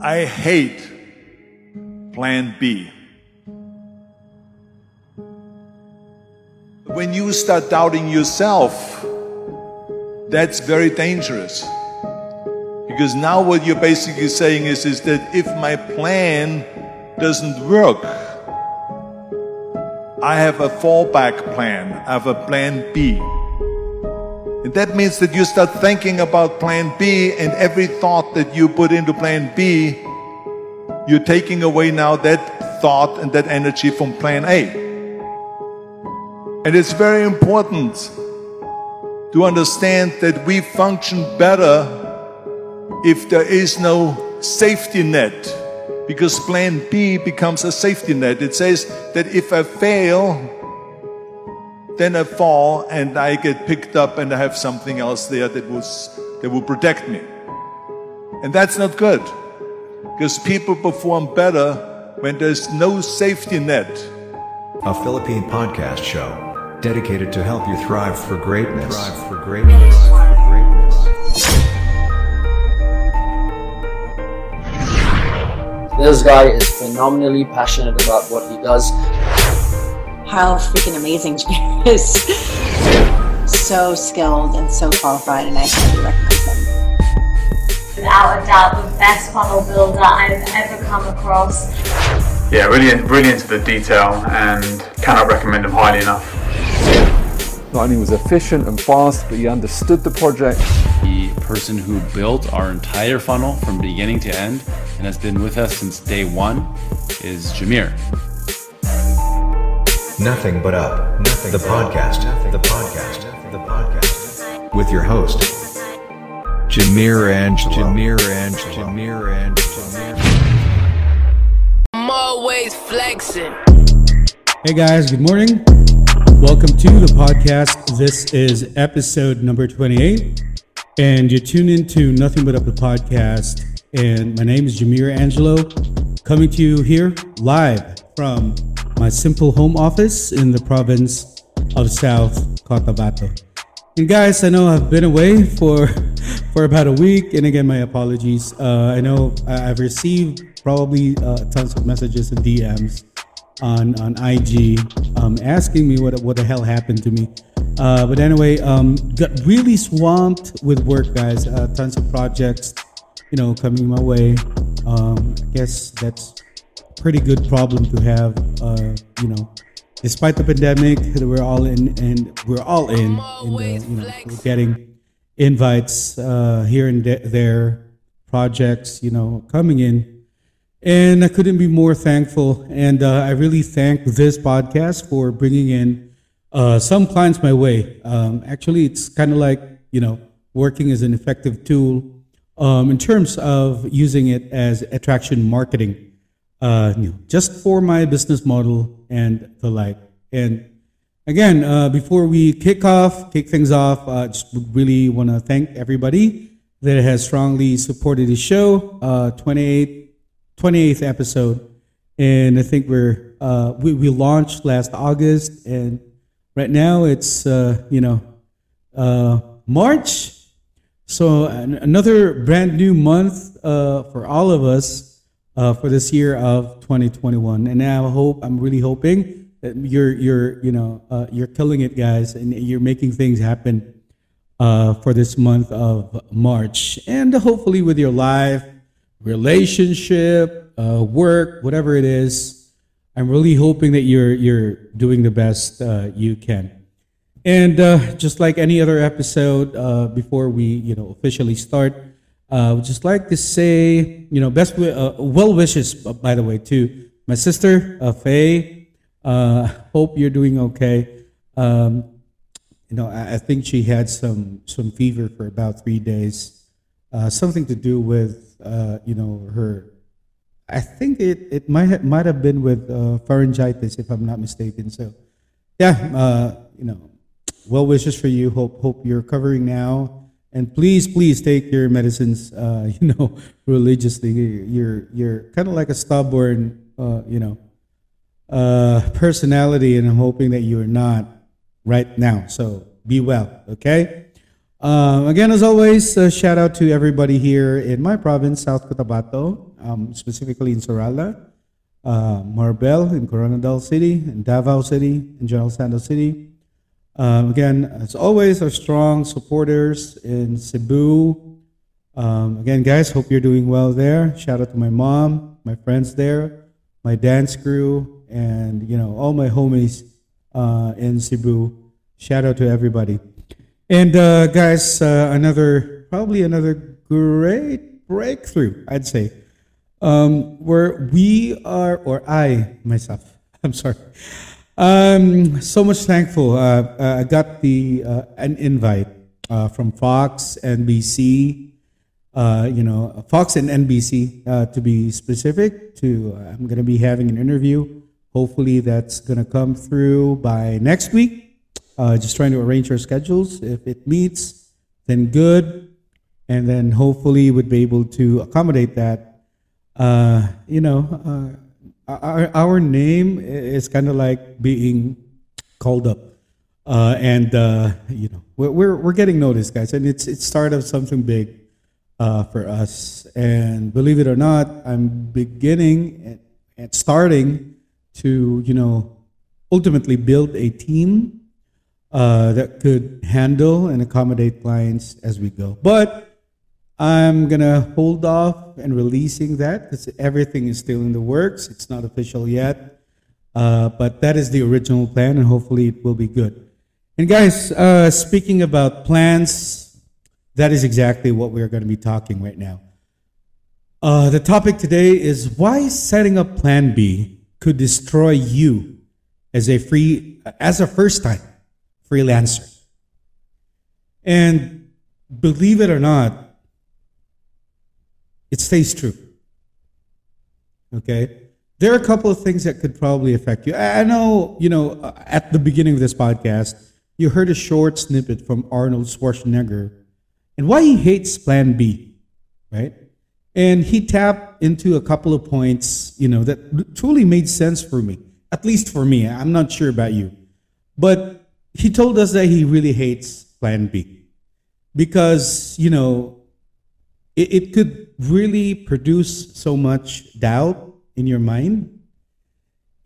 I hate plan B. When you start doubting yourself, that's very dangerous. Because now what you're basically saying is, is that if my plan doesn't work, I have a fallback plan, I have a plan B. And that means that you start thinking about plan B, and every thought that you put into plan B, you're taking away now that thought and that energy from plan A. And it's very important to understand that we function better if there is no safety net because plan B becomes a safety net. It says that if I fail, then I fall and I get picked up and I have something else there that was that will protect me. And that's not good. Because people perform better when there's no safety net. A Philippine podcast show dedicated to help you thrive for greatness. Thrive for greatness. Thrive for greatness. This guy is phenomenally passionate about what he does. How freaking amazing Jameer is. so skilled and so qualified, and I highly recommend them. without a doubt the best funnel builder I've ever come across. Yeah, really, really into the detail and cannot recommend him highly enough. Not only was efficient and fast, but he understood the project. The person who built our entire funnel from beginning to end and has been with us since day one is Jameer. Nothing but up. Nothing. The podcast. The podcast. The podcast. With your host, Jameer Angelo. Jameer Angelo. Jameer Angelo. I'm always flexing. Hey guys, good morning. Welcome to the podcast. This is episode number 28, and you're tuned into Nothing But Up the podcast. And my name is Jameer Angelo, coming to you here live from my simple home office in the province of South Cotabato. And guys, I know I've been away for for about a week, and again, my apologies. Uh, I know I've received probably uh, tons of messages and DMs on on IG um, asking me what what the hell happened to me. Uh, but anyway, um, got really swamped with work, guys. Uh, tons of projects, you know, coming my way. Um, I guess that's pretty good problem to have. Uh, you know, despite the pandemic, we're all in, and we're all in. you know, we're getting invites uh, here and there, projects, you know, coming in. And I couldn't be more thankful. And uh, I really thank this podcast for bringing in uh, some clients my way. Um, actually, it's kind of like, you know, working as an effective tool um, in terms of using it as attraction marketing, uh, you know, just for my business model and the like. And again, uh, before we kick off, kick things off, uh, just really want to thank everybody that has strongly supported the show. Uh, 28 28th episode, and I think we're uh, we we launched last August, and right now it's uh, you know uh, March, so an, another brand new month uh, for all of us uh, for this year of 2021, and I hope I'm really hoping that you're you're you know uh, you're killing it, guys, and you're making things happen uh, for this month of March, and hopefully with your life relationship, uh, work, whatever it is. I'm really hoping that you're you're doing the best uh, you can. And uh, just like any other episode, before we you know officially start, uh, I would just like to say you know best uh, well wishes uh, by the way to my sister uh, Faye. Uh, hope you're doing okay. Um, you know, I, I think she had some some fever for about three days. Uh, something to do with uh, you know her. I think it it might have, might have been with uh, pharyngitis, if I'm not mistaken. So, yeah, uh, you know, well wishes for you. Hope hope you're recovering now, and please please take your medicines. Uh, you know, religiously. You're you're kind of like a stubborn, uh, you know, uh, personality, and I'm hoping that you are not right now. So be well, okay? Um, again, as always, a shout out to everybody here in my province, South Cotabato, um, specifically in Surallah, uh, Marbel in Coronadal City, in Davao City, in General Santos City. Um, again, as always, our strong supporters in Cebu. Um, again, guys, hope you're doing well there. Shout out to my mom, my friends there, my dance crew, and you know all my homies uh, in Cebu. Shout out to everybody. And uh, guys, uh, another probably another great breakthrough, I'd say, um, where we are, or I myself, I'm sorry, um, so much thankful. Uh, uh, I got the uh, an invite uh, from Fox, NBC, uh, you know, Fox and NBC uh, to be specific. To I'm going to be having an interview. Hopefully, that's going to come through by next week. Just trying to arrange our schedules. If it meets, then good. And then hopefully we would be able to accommodate that. You know, our, our name is kind of like being called up. Uh, and, uh, you know, we're, we're, we're getting noticed, guys. And it's, it's start of something big uh, for us. And believe it or not, I'm beginning and, and starting to, you know, ultimately build a team uh, that could handle and accommodate clients as we go. But I'm gonna hold off and releasing that because everything is still in the works. It's not official yet, uh, but that is the original plan, and hopefully it will be good. And guys, uh, speaking about plans, that is exactly what we're going to be talking right now. Uh, the topic today is why setting up Plan B could destroy you as a free as a first time freelancer. And believe it or not, it stays true. Okay? There are a couple of things that could probably affect you. I know, you know, uh, at the beginning of this podcast, you heard a short snippet from Arnold Schwarzenegger and why he hates Plan B, right? And he tapped into a couple of points, you know, that truly made sense for me, at least for me. I'm not sure about you. But he told us that he really hates Plan B because, you know, it, it could really produce so much doubt in your mind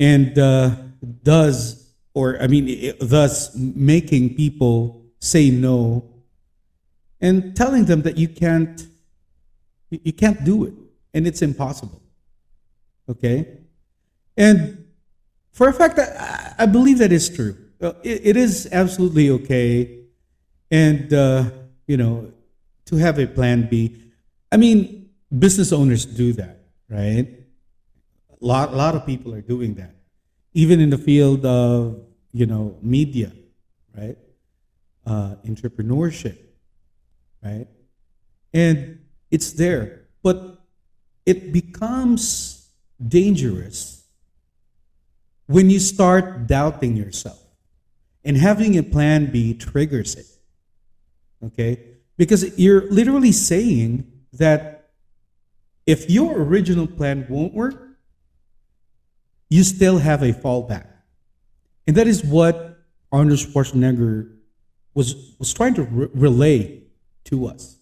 and uh, does, or I mean, it, thus making people say no and telling them that you can't, you can't do it and it's impossible. Okay? And for a fact, I, I believe that is true. Uh, it, it is absolutely okay, and uh, you know, to have a plan B. I mean, business owners do that, right? A lot, a lot of people are doing that, even in the field of you know media, right? Uh, entrepreneurship, right? And it's there, but it becomes dangerous when you start doubting yourself. And having a plan B triggers it. Okay? Because you're literally saying that if your original plan won't work, you still have a fallback. And that is what Arnold Schwarzenegger was, was trying to re- relay to us.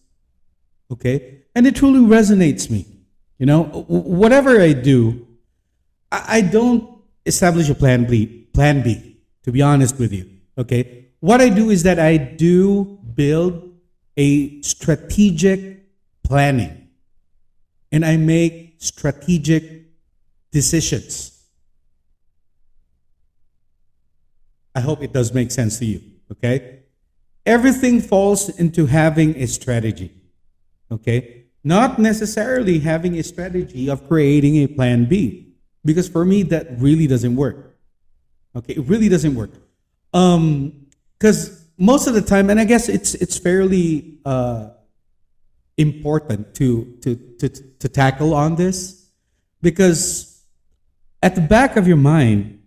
Okay? And it truly resonates me. You know, whatever I do, I, I don't establish a plan B, plan B to be honest with you. Okay. What I do is that I do build a strategic planning and I make strategic decisions. I hope it does make sense to you. Okay. Everything falls into having a strategy. Okay. Not necessarily having a strategy of creating a plan B. Because for me, that really doesn't work. Okay, it really doesn't work. Um, because most of the time, and I guess it's it's fairly uh, important to, to to to tackle on this, because at the back of your mind,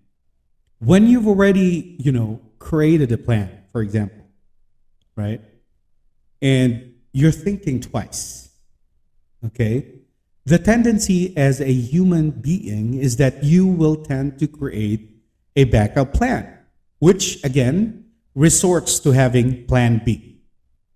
when you've already you know created a plan, for example, right, and you're thinking twice, okay, the tendency as a human being is that you will tend to create a backup plan, which again resorts to having plan B.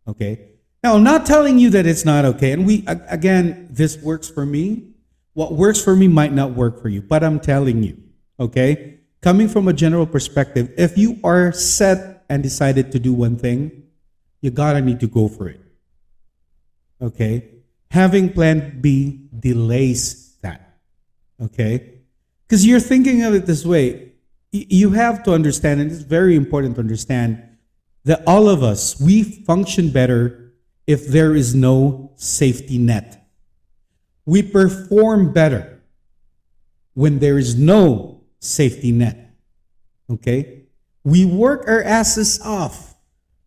Okay. Now, I'm not telling you that it's not okay. And we, again, this works for me. What works for me might not work for you, but I'm telling you, okay? Coming from a general perspective, if you are set and decided to do one thing, you gotta need to go for it. Okay? Having plan B delays that. Okay? Because you're thinking of it this way. You have to understand, and it's very important to understand, that all of us, we function better if there is no safety net. We perform better when there is no safety net. Okay? We work our asses off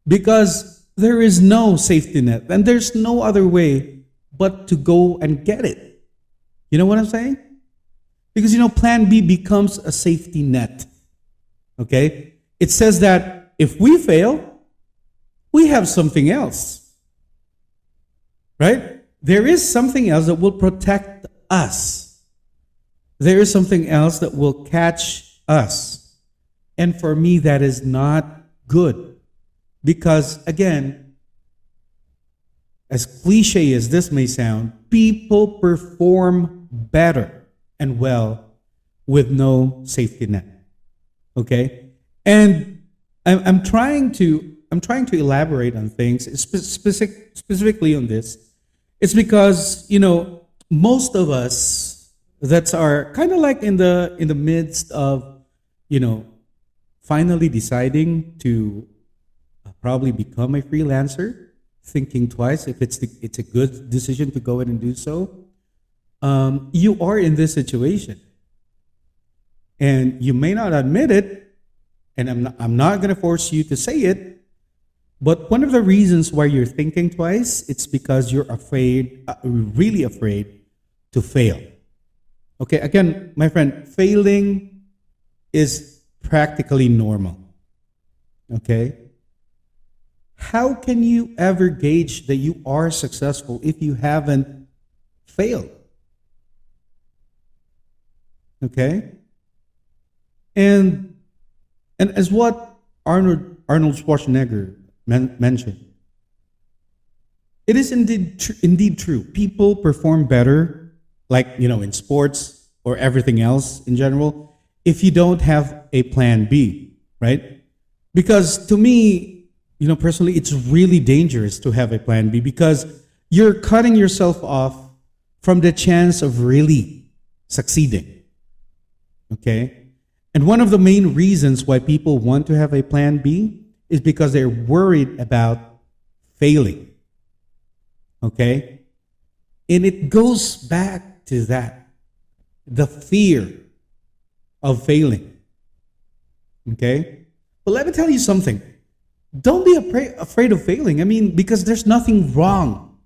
because there is no safety net and there's no other way but to go and get it. You know what I'm saying? Because you know, plan B becomes a safety net. Okay? It says that if we fail, we have something else. Right? There is something else that will protect us. There is something else that will catch us. And for me, that is not good. Because again, as cliche as this may sound, people perform better and well with no safety net. Okay? And I'm, I'm trying to I'm trying to elaborate on things spe- specific, specifically on this. It's because you know most of us that are kind of like in the in the midst of you know finally deciding to uh, probably become a freelancer, thinking twice if it's the, it's a good decision to go ahead and do so. Um, you are in this situation, and you may not admit it, and I'm not, I'm not going to force you to say it. But one of the reasons why you're thinking twice, it's because you're afraid, uh, really afraid to fail. Okay, again, my friend, failing is practically normal. Okay? How can you ever gauge that you are successful if you haven't failed? Okay? And and as what Arnold Arnold Schwarzenegger men- mentioned, it is indeed tr- indeed true. People perform better, like you know, in sports or everything else in general, if you don't have a plan B, right? Because to me, you know, personally, it's really dangerous to have a plan B because you're cutting yourself off from the chance of really succeeding. Okay? And one of the main reasons why people want to have a plan B is because they're worried about failing. Okay? And it goes back to that the fear of failing. Okay? But let me tell you something. Don't be afraid, afraid of failing. I mean, because there's nothing wrong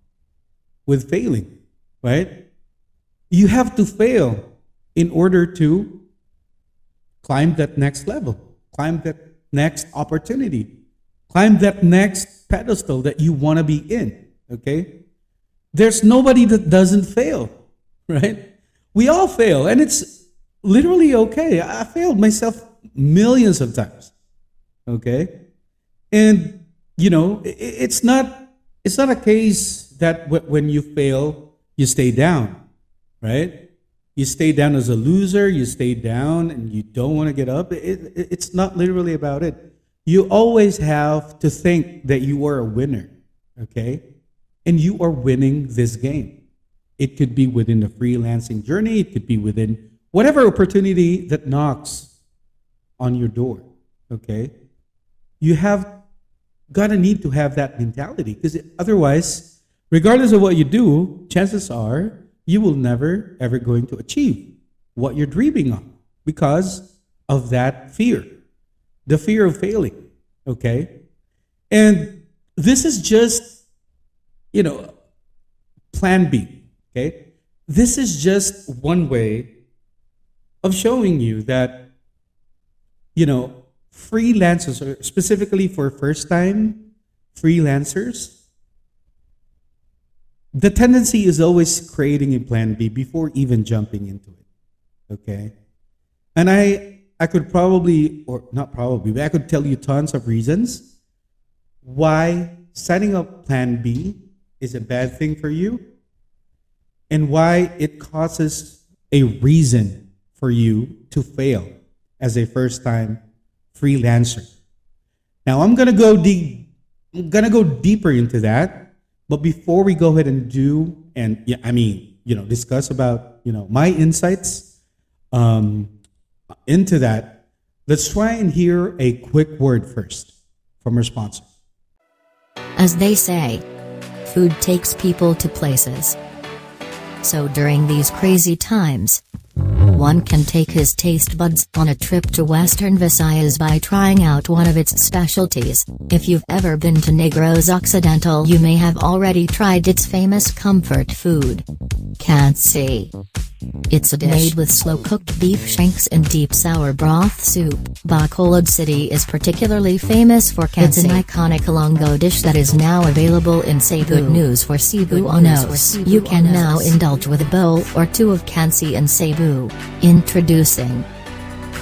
with failing, right? You have to fail in order to climb that next level, climb that next opportunity, climb that next pedestal that you want to be in, okay? There's nobody that doesn't fail, right? We all fail, and it's literally okay. I failed myself millions of times, okay? And you know, it's not it's not a case that when you fail, you stay down, right? You stay down as a loser, you stay down and you don't want to get up. It, it, it's not literally about it. You always have to think that you are a winner, okay? And you are winning this game. It could be within the freelancing journey, it could be within whatever opportunity that knocks on your door, okay? You have gotta need to have that mentality because otherwise, regardless of what you do, chances are you will never ever going to achieve what you're dreaming of because of that fear, the fear of failing. Okay, and this is just you know plan B. Okay, this is just one way of showing you that you know freelancers, specifically for first time freelancers, the tendency is always creating a plan B before even jumping into it. Okay? And I I could probably or not probably, but I could tell you tons of reasons why setting up plan B is a bad thing for you and why it causes a reason for you to fail as a first time freelancer. Now I'm gonna go deep I'm gonna go deeper into that, but before we go ahead and do and yeah, I mean, you know, discuss about you know my insights um, into that, let's try and hear a quick word first from our sponsor. As they say, food takes people to places. So during these crazy times, one can take his taste buds on a trip to Western Visayas by trying out one of its specialties. If you've ever been to Negros Occidental, you may have already tried its famous comfort food. Kansi. It's a dish made with slow-cooked beef shanks and deep sour broth soup. Bacolod City is particularly famous for kansi. It's an iconic Ilonggo dish that is now available in Cebu. Good news for Cebuanos. You can now indulge with a bowl or two of kansi in Cebu. Introducing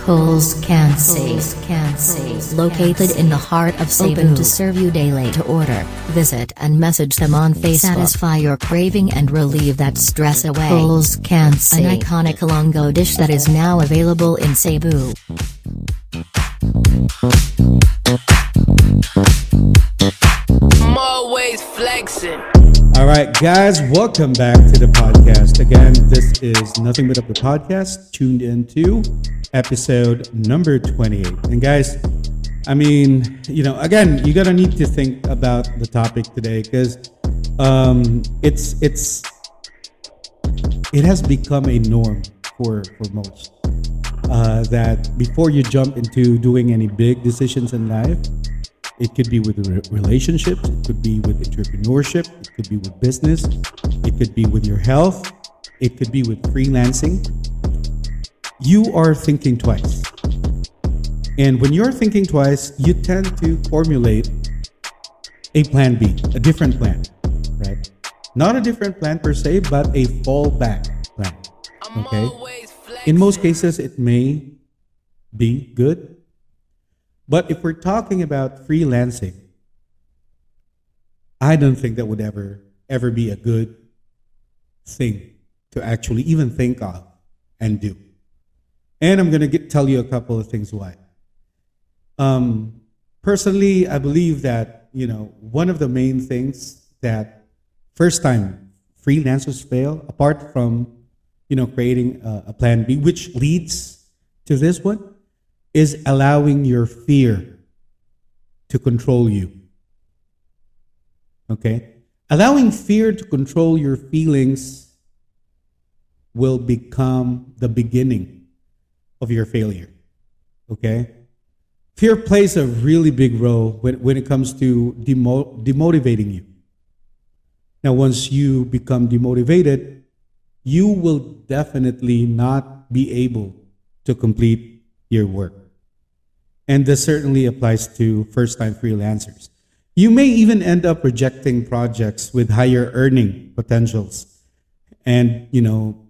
Coles Kansi. Located in the heart of Cebu. Open to serve you daily to order. Visit and message them on Facebook. Satisfy your craving and relieve that stress away. Coles Kansi. An iconic Ilonggo dish that is now available in Cebu. I'm always flexing. All right, guys, welcome back to the podcast. Again, this is Nothing But Up the Podcast, tuned into episode number 28. And guys, I mean, you know, again, you gotta need to think about the topic today because um, it's it's it has become a norm for for most uh, that before you jump into doing any big decisions in life, it could be with re- relationships, it could be with entrepreneurship, it could be with business, it could be with your health, it could be with freelancing. You are thinking twice. And when you're thinking twice, you tend to formulate a plan B, a different plan, right? Not a different plan per se, but a fallback plan. Okay? In most cases, it may be good. But if we're talking about freelancing, I don't think that would ever, ever be a good thing to actually even think of and do. And I'm going to tell you a couple of things why. Um, personally, I believe that, you know, one of the main things that first time freelancers fail, apart from, you know, creating a, a plan B, which leads to this one, is allowing your fear to control you. Okay? Allowing fear to control your feelings will become the beginning of your failure. Okay? Fear plays a really big role when, when it comes to demo, demotivating you. Now, once you become demotivated, you will definitely not be able to complete your work. And this certainly applies to first time freelancers. You may even end up rejecting projects with higher earning potentials and, you know,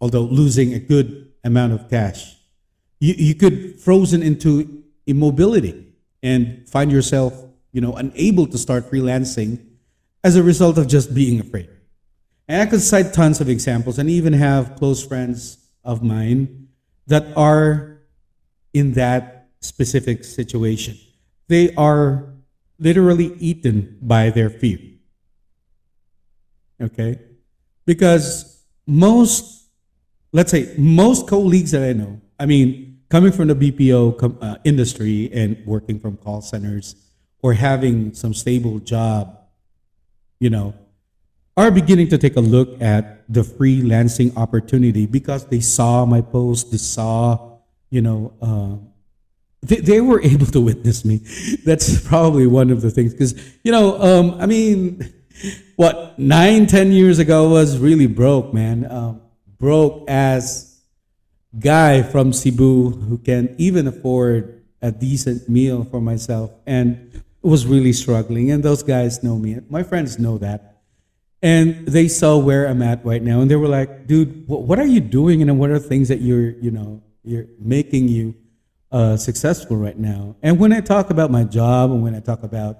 although losing a good amount of cash. You, you could frozen into immobility and find yourself, you know, unable to start freelancing as a result of just being afraid. And I could cite tons of examples and even have close friends of mine that are in that specific situation. They are literally eaten by their fear. Okay? Because most, let's say, most colleagues that I know, I mean, coming from the BPO uh, industry and working from call centers or having some stable job, you know, are beginning to take a look at the freelancing opportunity because they saw my post, they saw, you know, uh, they, they were able to witness me. That's probably one of the things. Because, you know, um, I mean, what, nine, ten years ago was really broke, man. Um, broke as guy from Cebu who can even afford a decent meal for myself and was really struggling. And those guys know me. My friends know that. And they saw where I'm at right now. And they were like, dude, what are you doing? And what are things that you're, you know, you're making you uh, successful right now. And when I talk about my job and when I talk about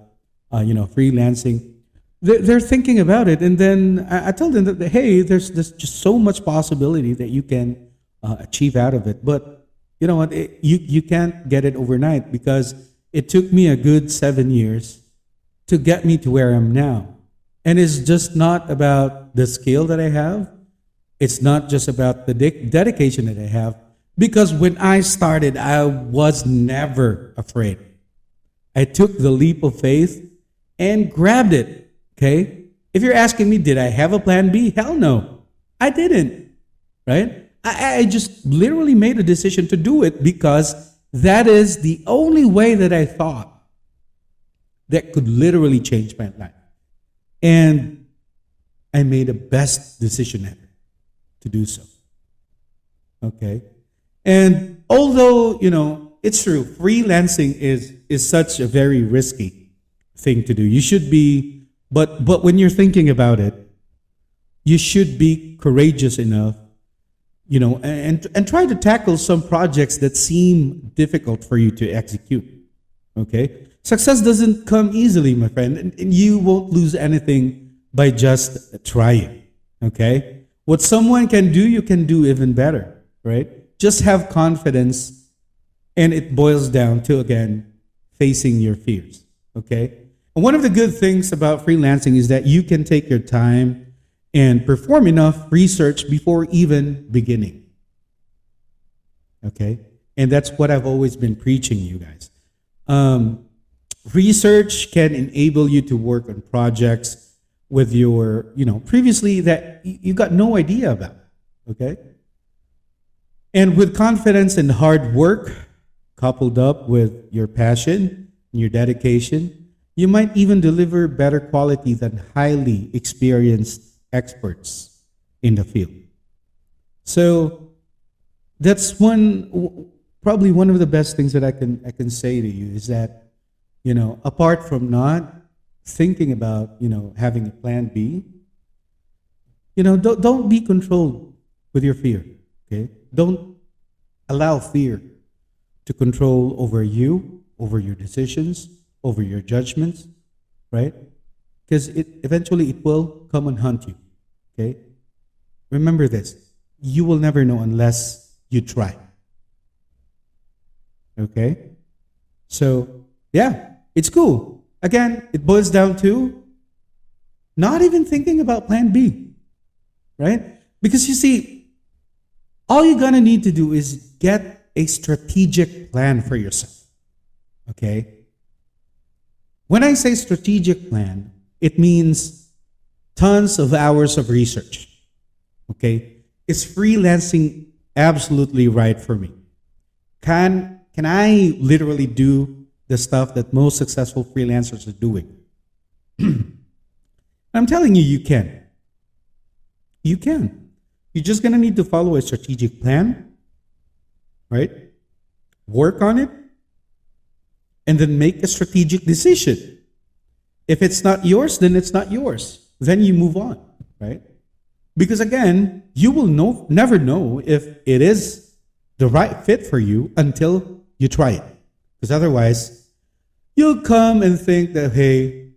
uh, you know, freelancing, they're, they're thinking about it. And then I, I tell them that, hey, there's, there's just so much possibility that you can uh, achieve out of it. But you know what? It, you, you can't get it overnight because it took me a good seven years to get me to where I'm now. And it's just not about the skill that I have. It's not just about the de- dedication that I have. Because when I started, I was never afraid. I took the leap of faith and grabbed it. Okay? If you're asking me, did I have a plan B? Hell no. I didn't. Right? I, I just literally made a decision to do it because that is the only way that I thought that could literally change my life. And I made the best decision ever to do so. Okay? And although, you know, it's true, freelancing is is such a very risky thing to do. You should be but but when you're thinking about it, you should be courageous enough, you know, and and try to tackle some projects that seem difficult for you to execute. Okay? Success doesn't come easily, my friend, and, and you won't lose anything by just trying. Okay? What someone can do, you can do even better, right? Just have confidence, and it boils down to, again, facing your fears, okay? And one of the good things about freelancing is that you can take your time and perform enough research before even beginning, okay? And that's what I've always been preaching you guys. Um, research can enable you to work on projects with your, you know, previously that you got no idea about. Okay? And with confidence and hard work, coupled up with your passion and your dedication, you might even deliver better quality than highly experienced experts in the field. So that's one probably one of the best things that I can I can say to you is that you know, apart from not thinking about, you know, having a plan B, you know, don't, don't be controlled with your fear, okay? Don't allow fear to control over you, over your decisions, over your judgments, right? Because it eventually it will come and hunt you, okay? Remember this, you will never know unless you try. Okay? So, yeah, it's cool. Again, it boils down to not even thinking about plan B, right? Because you see, all you're going to need to do is get a strategic plan for yourself, okay? When I say strategic plan, it means tons of hours of research, okay? Is freelancing absolutely right for me? Can, can I literally do the stuff that most successful freelancers are doing. I'm telling you, you can. You can. You're just going to need to follow a strategic plan, right? Work on it, and then make a strategic decision. If it's not yours, then it's not yours. Then you move on, right? Because again, you will know, never know if it is the right fit for you until you try it. Because otherwise, you'll come and think that, hey,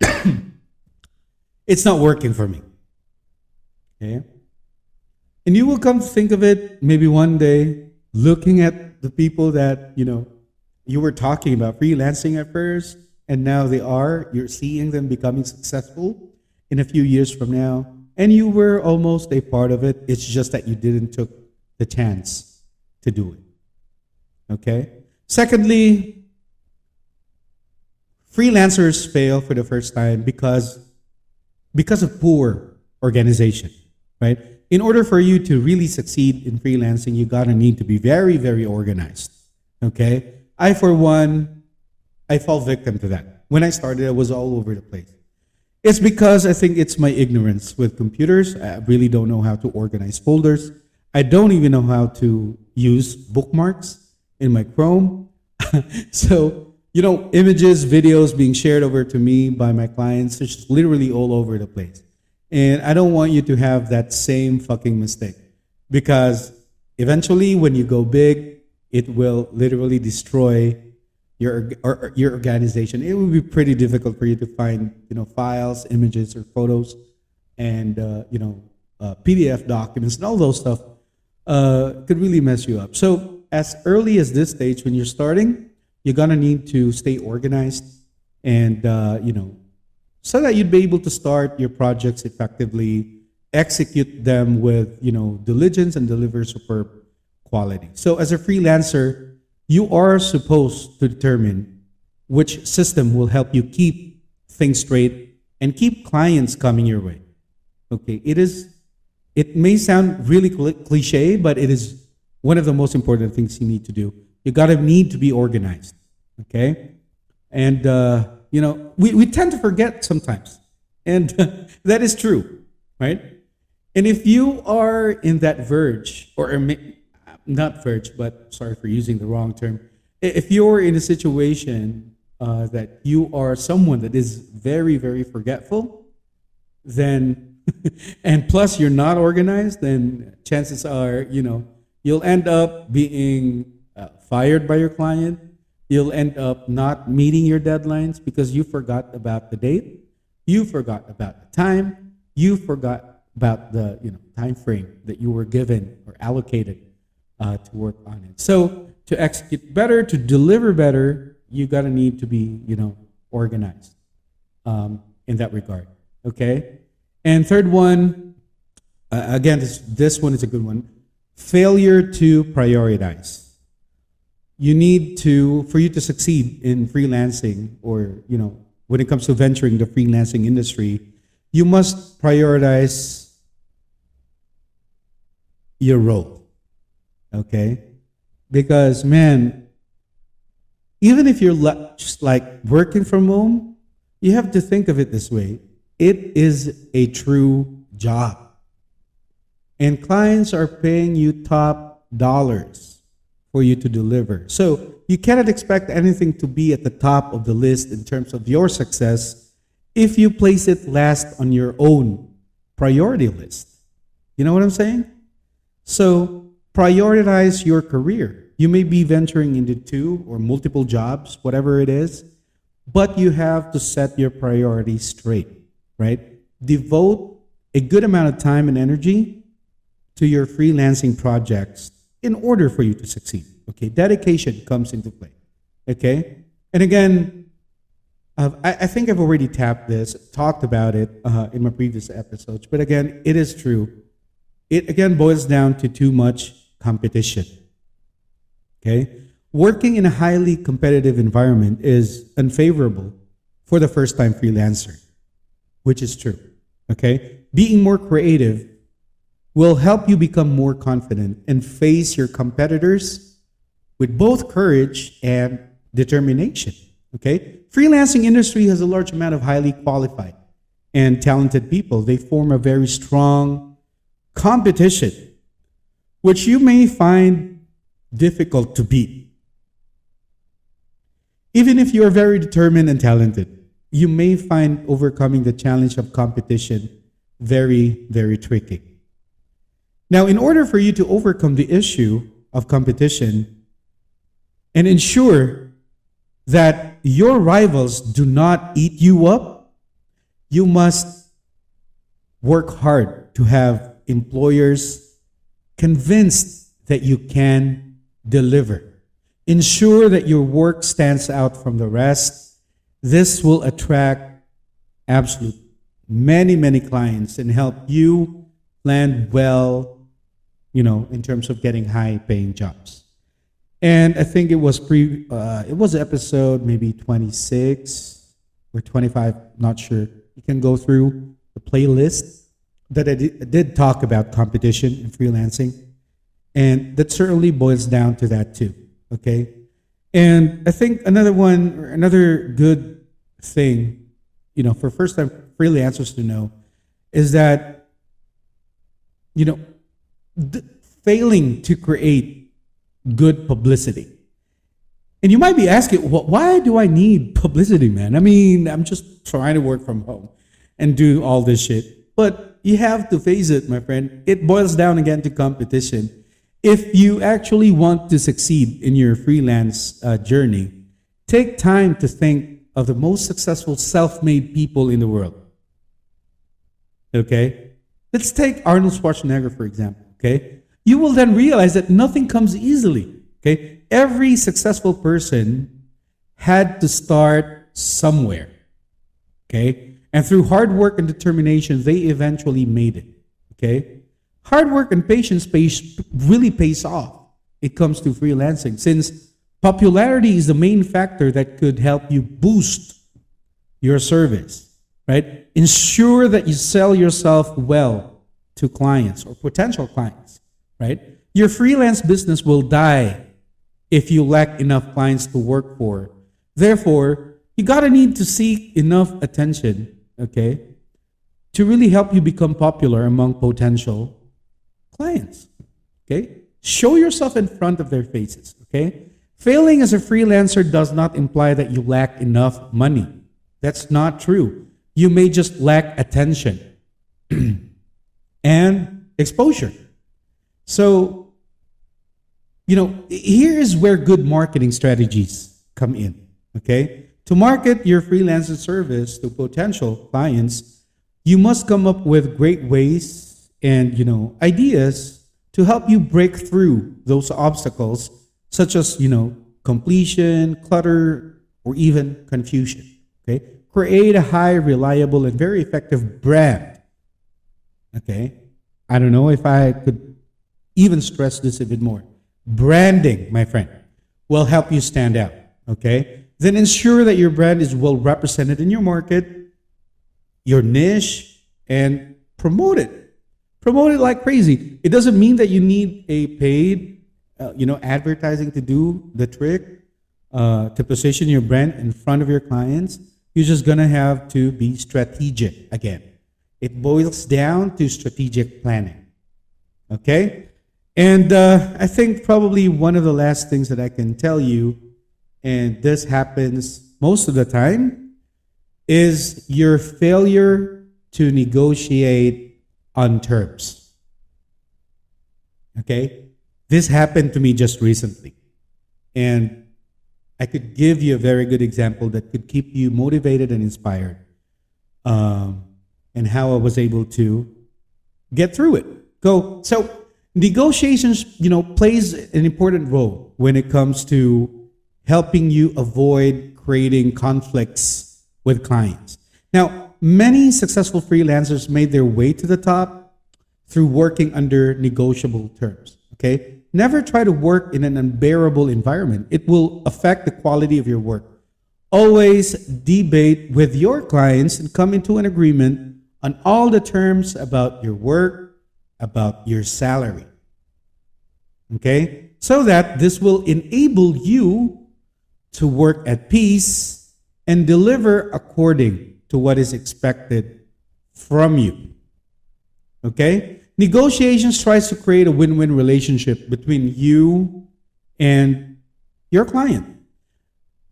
it's not working for me. Okay? And you will come to think of it maybe one day, looking at the people that, you know, you were talking about freelancing at first, and now they are. You're seeing them becoming successful in a few years from now. And you were almost a part of it. It's just that you didn't took the chance to do it. Okay? Secondly, freelancers fail for the first time because because of poor organization, right? In order for you to really succeed in freelancing, you gotta need to be very, very organized. Okay? I, for one, I fall victim to that. When I started, I was all over the place. It's because I think it's my ignorance with computers. I really don't know how to organize folders. I don't even know how to use bookmarks in my Chrome. so you know, images, videos being shared over to me by my clients. It's just literally all over the place. And I don't want you to have that same fucking mistake because eventually when you go big, it will literally destroy your or, your organization, it would be pretty difficult for you to find you know files, images, or photos, and uh, you know uh, PDF documents and all those stuff uh, could really mess you up. So as early as this stage, when you're starting, you're gonna need to stay organized and uh, you know so that you'd be able to start your projects effectively, execute them with you know diligence, and deliver superb quality. So as a freelancer, you are supposed to determine which system will help you keep things straight and keep clients coming your way. Okay, it is. It may sound really cli- cliche, but it is one of the most important things you need to do. You gotta need to be organized. Okay, and uh, you know we, we tend to forget sometimes, and that is true, right? And if you are in that verge, or not verge, but sorry for using the wrong term. If you're in a situation uh, that you are someone that is very, very forgetful, then, and plus you're not organized, then chances are, you know, you'll end up being uh, fired by your client. You'll end up not meeting your deadlines because you forgot about the date, you forgot about the time, you forgot about the you know time frame that you were given or allocated uh, to work on it. So to execute better, to deliver better, you got to need to be you know organized um, in that regard. Okay, and third one, uh, again, this this one is a good one. Failure to prioritize. You need to for you to succeed in freelancing, or you know when it comes to venturing the freelancing industry, you must prioritize your role. Okay? Because, man, even if you're just like working from home, you have to think of it this way it is a true job. And clients are paying you top dollars for you to deliver. So you cannot expect anything to be at the top of the list in terms of your success if you place it last on your own priority list. You know what I'm saying? So prioritize your career. You may be venturing into two or multiple jobs, whatever it is, but you have to set your priorities straight, right? Devote a good amount of time and energy to your freelancing projects in order for you to succeed. Okay, dedication comes into play. Okay, and again, uh, I, I think I've already tapped this, talked about it uh, in my previous episodes, but again, it is true. It again boils down to too much competition. Okay, working in a highly competitive environment is unfavorable for the first time freelancer, which is true. Okay, being more creative will help you become more confident and face your competitors with both courage and determination. Okay? Freelancing industry has a large amount of highly qualified and talented people. They form a very strong competition, which you may find difficult to beat. Even if you are very determined and talented, you may find overcoming the challenge of competition very, very tricky. Now, in order for you to overcome the issue of competition and ensure that your rivals do not eat you up, you must work hard to have employers convinced that you can deliver. Ensure that your work stands out from the rest. This will attract absolute many, many clients and help you land well you know, in terms of getting high paying jobs. And I think it was pre, uh, it was episode maybe 26 or 25, not sure. You can go through the playlist that I did, I did talk about competition and freelancing. And that certainly boils down to that too. Okay. And I think another one, another good thing, you know, for first time freelancers to know is that, you know, th- failing to create good publicity. And you might be asking, "Wh- why do I need publicity, man? I mean, I'm just trying to work from home and do all this shit. But you have to face it, my friend. It boils down again to competition. If you actually want to succeed in your freelance uh, journey, take time to think of the most successful self made people in the world. Okay? Let's take Arnold Schwarzenegger, for example. Okay? You will then realize that nothing comes easily. Okay? Every successful person had to start somewhere. Okay? And through hard work and determination, they eventually made it. Okay? Hard work and patience pays, really pays off. It comes to freelancing since popularity is the main factor that could help you boost your service, right? Ensure that you sell yourself well to clients or potential clients, right? Your freelance business will die if you lack enough clients to work for. Therefore, you gotta need to seek enough attention, okay, to really help you become popular among potential clients, okay? Show yourself in front of their faces, okay? Failing as a freelancer does not imply that you lack enough money. That's not true. You may just lack attention and exposure. So, you know, here is where good marketing strategies come in, okay? To market your freelancer service to potential clients, you must come up with great ways and, you know, ideas to help you break through those obstacles, such as, you know, completion, clutter, or even confusion. Okay? Create a high, reliable, and very effective brand. Okay? I don't know if I could even stress this a bit more. Branding, my friend, will help you stand out. Okay? Then ensure that your brand is well represented in your market, your niche, and promote it. Promote it like crazy. It doesn't mean that you need a paid, uh, you know, advertising to do the trick, uh, to position your brand in front of your clients. You're just gonna have to be strategic again. It boils down to strategic planning. Okay? And uh, I think probably one of the last things that I can tell you, and this happens most of the time, is your failure to negotiate on terms. Okay? This happened to me just recently. And I could give you a very good example that could keep you motivated and inspired. Um, and how I was able to get through it. Go. So negotiations, you know, plays an important role when it comes to helping you avoid creating conflicts with clients. Now, many successful freelancers made their way to the top through working under negotiable terms. Okay? Never try to work in an unbearable environment. It will affect the quality of your work. Always debate with your clients and come into an agreement on all the terms about your work, about your salary. Okay? So that this will enable you to work at peace and deliver according to what is expected from you. Okay? Negotiations tries to create a win-win relationship between you and your client.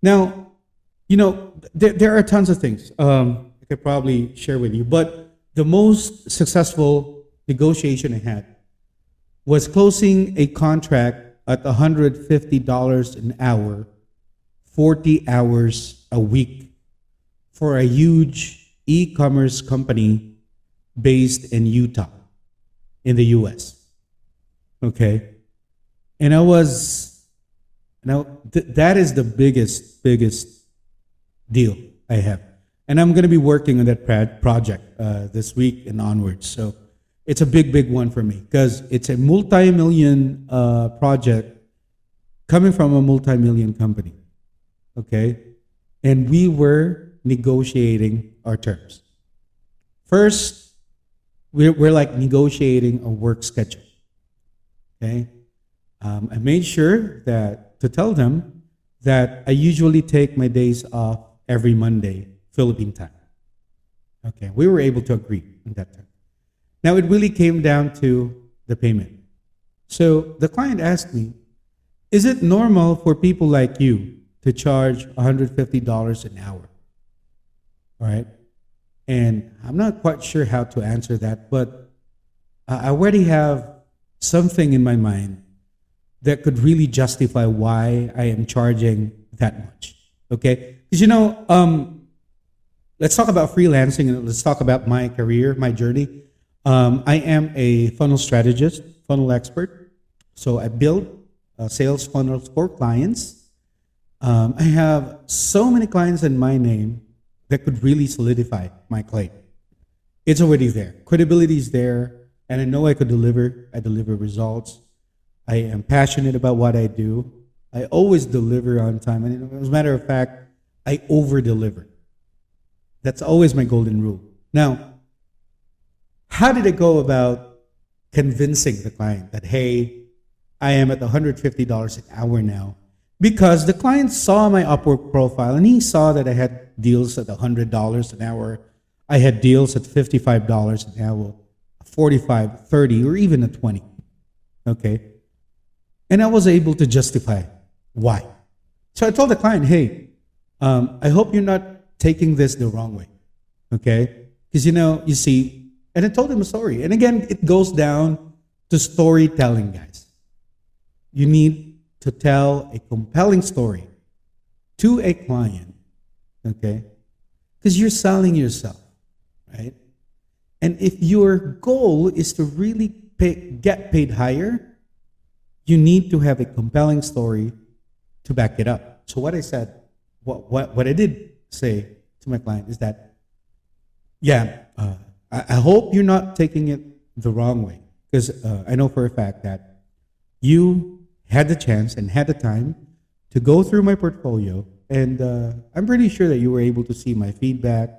Now, you know, there, there are tons of things um, could probably share with you, but the most successful negotiation I had was closing a contract at $150 an hour, 40 hours a week for a huge e commerce company based in Utah, in the US. Okay? And I was, now th- that is the biggest, biggest deal I have. And I'm going to be working on that project uh, this week and onwards. So it's a big, big one for me because it's a multi million uh, project coming from a multi million company. Okay? And we were negotiating our terms. First, we're, we're like negotiating a work schedule. Okay? Um, I made sure that to tell them that I usually take my days off every Monday, Philippine time. Okay, we were able to agree on that time. Now it really came down to the payment. So the client asked me, is it normal for people like you to charge $150 an hour? All right. And I'm not quite sure how to answer that, but I already have something in my mind that could really justify why I am charging that much. Okay, because you know, um, let's talk about freelancing and let's talk about my career, my journey. Um, I am a funnel strategist, funnel expert. So I build uh, sales funnels for clients. Um, I have so many clients in my name that could really solidify my claim. It's already there. Credibility is there, and I know I could deliver. I deliver results. I am passionate about what I do. I always deliver on time. And as a matter of fact, I over deliver. That's always my golden rule. Now, how did I go about convincing the client that, hey, I am at $150 an hour now? Because the client saw my Upwork profile and he saw that I had deals at $100 an hour. I had deals at $55 an hour, 45, 30, or even a 20. Okay. And I was able to justify why. So I told the client, hey, um, I hope you're not taking this the wrong way. Okay? Because, you know, you see, and I told him a story. And again, it goes down to storytelling, guys. You need to tell a compelling story to a client. Okay? Because you're selling yourself, right? And if your goal is to really pay, get paid higher, you need to have a compelling story to back it up. So what I said, what what, what I did say to my client is that, yeah, uh, I, I, hope you're not taking it the wrong way. Because uh, I know for a fact that you had the chance and had the time to go through my portfolio, and uh, I'm pretty sure that you were able to see my feedback.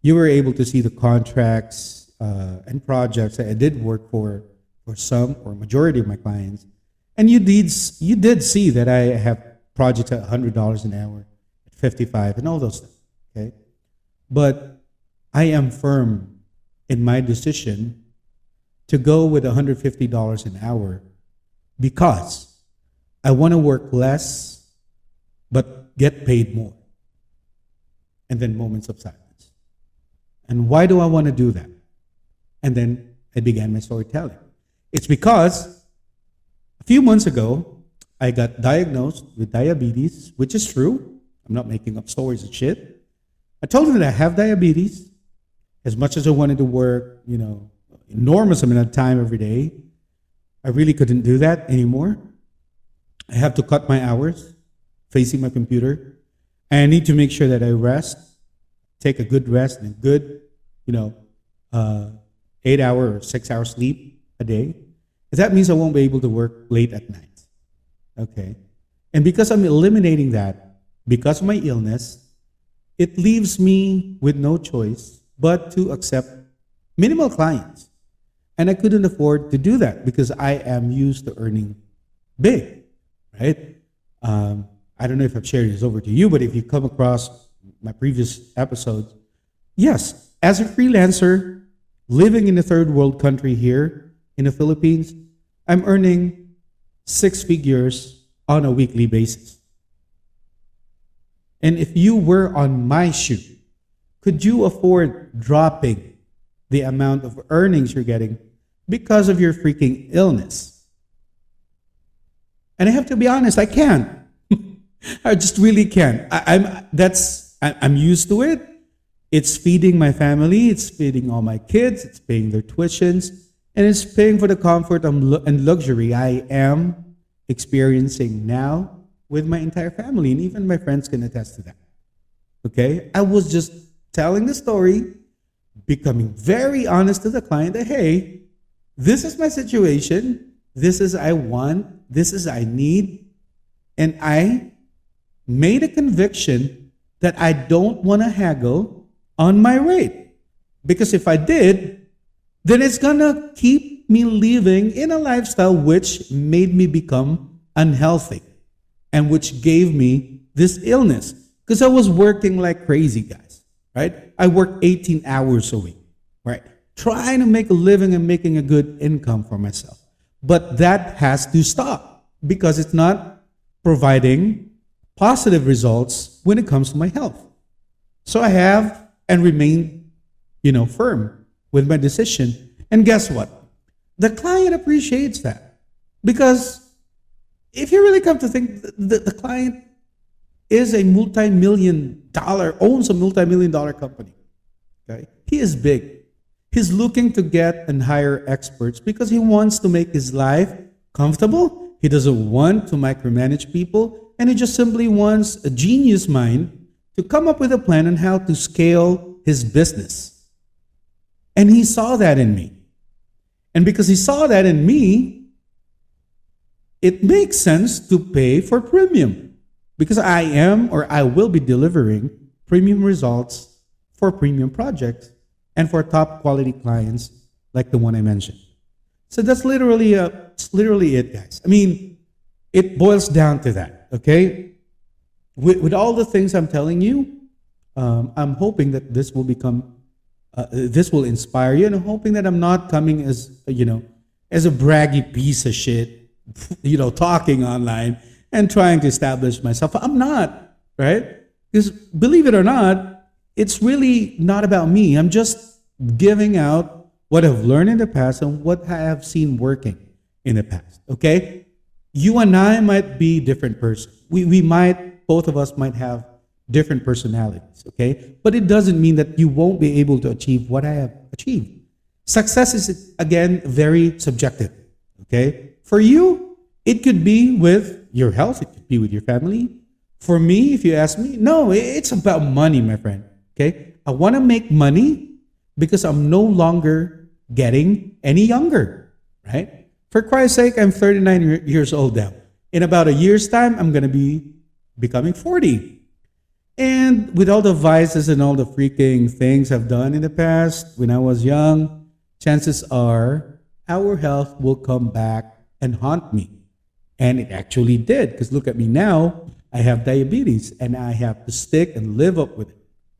You were able to see the contracts uh, and projects that I did work for for some or majority of my clients. And you did, you did see that I have projects at $100 an hour, 55 and all those things. Okay? But I am firm in my decision to go with $150 an hour because I want to work less but get paid more. And then moments of silence. And why do I want to do that? And then I began my storytelling. It's because a few months ago, I got diagnosed with diabetes, which is true. I'm not making up stories and shit. I told him that I have diabetes. As much as I wanted to work, you know, enormous amount of time every day, I really couldn't do that anymore. I have to cut my hours facing my computer. And I need to make sure that I rest, take a good rest and a good, you know, uh, eight hour or six hour sleep a day. That means I won't be able to work late at night. Okay? And because I'm eliminating that, because of my illness, it leaves me with no choice but to accept minimal clients. And I couldn't afford to do that because I am used to earning big, right? Um, I don't know if I've shared this over to you, but if you come across my previous episodes, yes, as a freelancer living in a third world country here in the Philippines, I'm earning six figures on a weekly basis. And if you were on my shoe, could you afford dropping the amount of earnings you're getting because of your freaking illness? And I have to be honest, I can't. I just really can't. I, am that's I, I'm used to it. It's feeding my family. It's feeding all my kids. It's paying their tuitions and it's paying for the comfort and luxury I am experiencing now with my entire family. And even my friends can attest to that. Okay? I was just telling the story, becoming very honest to the client that, hey, this is my situation. This is I want. This is I need. And I made a conviction that I don't want to haggle on my rate. Because if I did, then it's gonna keep me living in a lifestyle which made me become unhealthy and which gave me this illness. Because I was working like crazy, guys, right? I worked 18 hours a week, right? Trying to make a living and making a good income for myself. But that has to stop because it's not providing positive results when it comes to my health. So I have and remain, you know, firm with my decision. And guess what? The client appreciates that. Because if you really come to think, the, the client is a multi-million dollar, owns a multi-million dollar company. Okay? He is big. He's looking to get and hire experts because he wants to make his life comfortable. He doesn't want to micromanage people, and he just simply wants a genius mind to come up with a plan on how to scale his business. And he saw that in me. And because he saw that in me, it makes sense to pay for premium because I am or I will be delivering premium results for premium projects and for top quality clients like the one I mentioned. So that's literally uh, literally it, guys. I mean, it boils down to that. Okay, with, with all the things I'm telling you, um, I'm hoping that this will become uh, this will inspire you, and I'm hoping that I'm not coming as you know as a braggy piece of shit, you know, talking online and trying to establish myself. I'm not right because believe it or not, it's really not about me. I'm just giving out what I've learned in the past and what I have seen working in the past. Okay? You and I might be different persons. We, we might, both of us might have different personalities. Okay? But it doesn't mean that you won't be able to achieve what I have achieved. Success is, again, very subjective. Okay? For you, it could be with your health, it could be with your family. For me, if you ask me, no, it's about money, my friend. Okay? I want to make money because I'm no longer getting any younger, right? For Christ's sake, I'm 39 years old now. In about a year's time, I'm going to be becoming 40. And with all the vices and all the freaking things I've done in the past when I was young, chances are our health will come back and haunt me. And it actually did, because look at me now. I have diabetes and I have to stick and live up with it.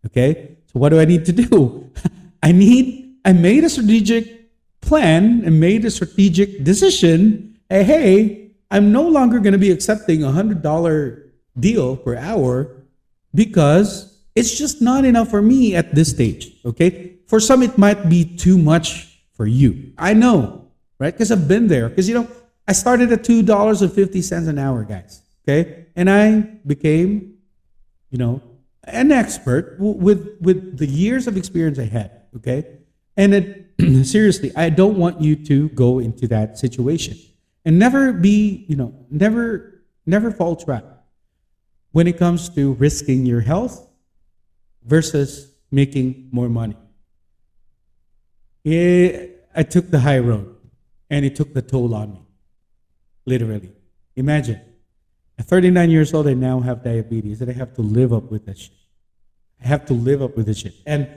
Okay? So what do I need to do? I need, I made a strategic plan and made a strategic decision. Hey, hey, I'm no longer going to be accepting a $100 deal per hour because it's just not enough for me at this stage. Okay? For some, it might be too much for you. I know, right? Because I've been there. Because, you know, I started at $2.50 an hour, guys. Okay? And I became, you know, an expert with, with the years of experience I had. Okay? And it, seriously, I don't want you to go into that situation. And never be, you know, never, never fall trap when it comes to risking your health versus making more money. It, I took the high road and it took the toll on me. Literally. Imagine. At 39 years old, I now have diabetes and I have to live up with that shit. I have to live up with this shit. And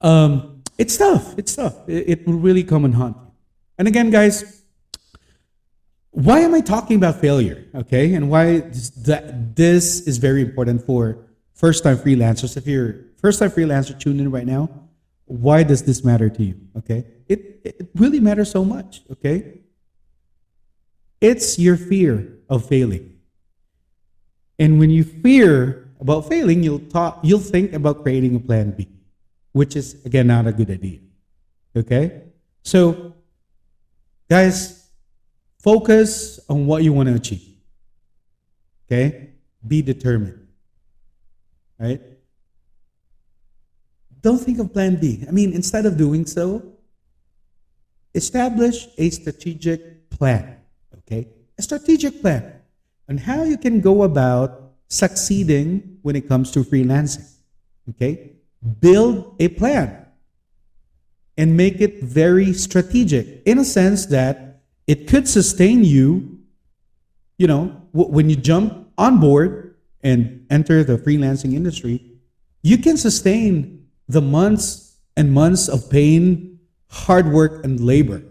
um, it's tough. It's tough. It, it will really come and haunt you. And again, guys, why am I talking about failure? Okay, and why this, that this is very important for first-time freelancers. If you're first-time freelancer tuned in right now, why does this matter to you? Okay, it it really matters so much. Okay, it's your fear of failing, and when you fear about failing, you'll talk, you'll think about creating a plan B, which is again not a good idea. Okay, so guys Focus on what you want to achieve. Okay? Be determined. Right? Don't think of plan B. I mean, instead of doing so, establish a strategic plan. Okay? A strategic plan on how you can go about succeeding when it comes to freelancing. Okay? Build a plan and make it very strategic in a sense that it could sustain you, you know, when you jump on board and enter the freelancing industry, you can sustain the months and months of pain, hard work, and labor.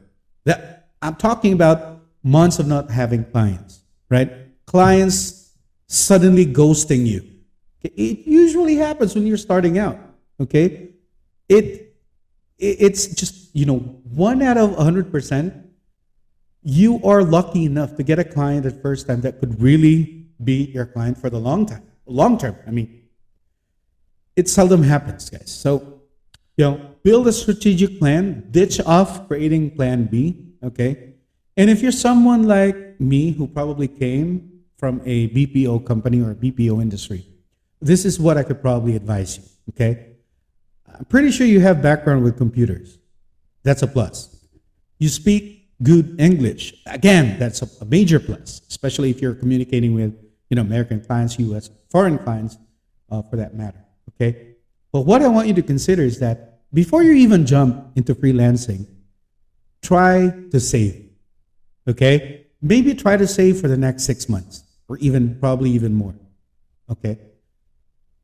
That I'm talking about months of not having clients, right? Clients suddenly ghosting you. It usually happens when you're starting out. Okay, it it's just you know one out of hundred percent you are lucky enough to get a client at first time that could really be your client for the long time, long term. I mean, it seldom happens, guys. So, you know, build a strategic plan, ditch off creating plan B, okay? And if you're someone like me who probably came from a BPO company or BPO industry, this is what I could probably advise you. Okay. I'm pretty sure you have background with computers. That's a plus. You speak good English. Again, that's a, major plus, especially if you're communicating with you know American clients, U.S. foreign clients, uh, for that matter. Okay. But what I want you to consider is that before you even jump into freelancing, try to save. Okay. Maybe try to save for the next six months, or even probably even more. Okay.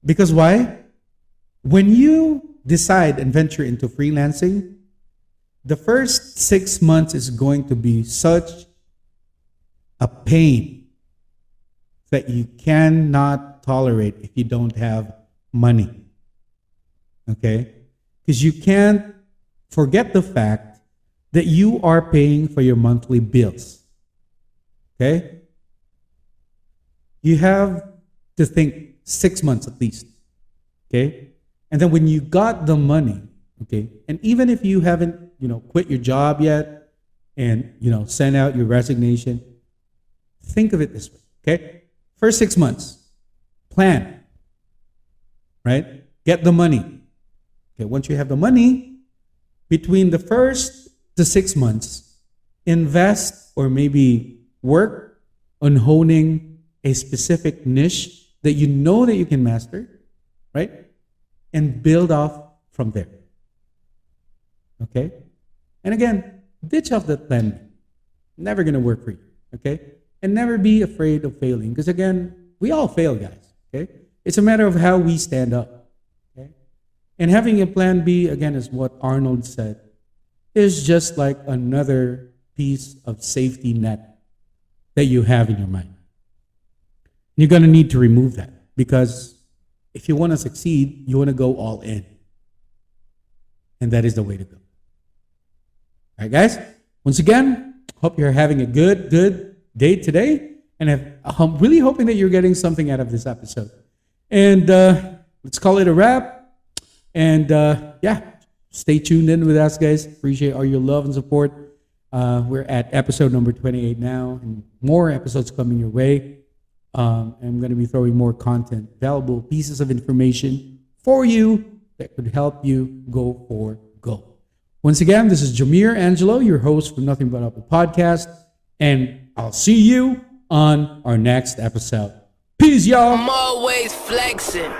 Because why? When you decide and venture into freelancing, the first six months is going to be such a pain that you cannot tolerate if you don't have money. Okay? Because you can't forget the fact that you are paying for your monthly bills. Okay? You have to think six months at least. Okay? And then when you got the money, okay, and even if you haven't, you know, quit your job yet and, you know, send out your resignation, think of it this way, okay? First six months, plan, right? Get the money. Okay, once you have the money, between the first to six months, invest or maybe work on honing a specific niche that you know that you can master, right? And build off from there. Okay? And again, ditch off that plan. Never gonna work for you. Okay? And never be afraid of failing. Because again, we all fail, guys. Okay? It's a matter of how we stand up. Okay? And having a plan B, again, is what Arnold said, is just like another piece of safety net that you have in your mind. You're going to need to remove that because if you want to succeed, you want to go all in. And that is the way to go. All right, guys? Once again, hope you're having a good, good day today. And I'm really hoping that you're getting something out of this episode. And uh, let's call it a wrap. And uh, yeah, stay tuned in with us, guys. Appreciate all your love and support. Uh, we're at episode number 28 now, and more episodes coming your way. Um, I'm going to be throwing more content, valuable pieces of information for you that could help you go for goal. Once again, this is Jamir Angelo, your host for Nothing But Apple a podcast, and I'll see you on our next episode. Peace, y'all. I'm always flexing.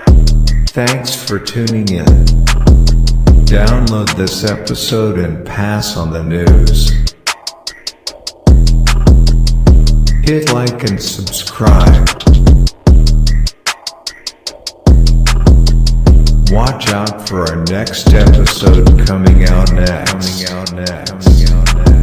Thanks for tuning in. Download this episode and pass on the news. Hit like and subscribe. Watch out for our next episode coming out next. Coming out next. Coming out next.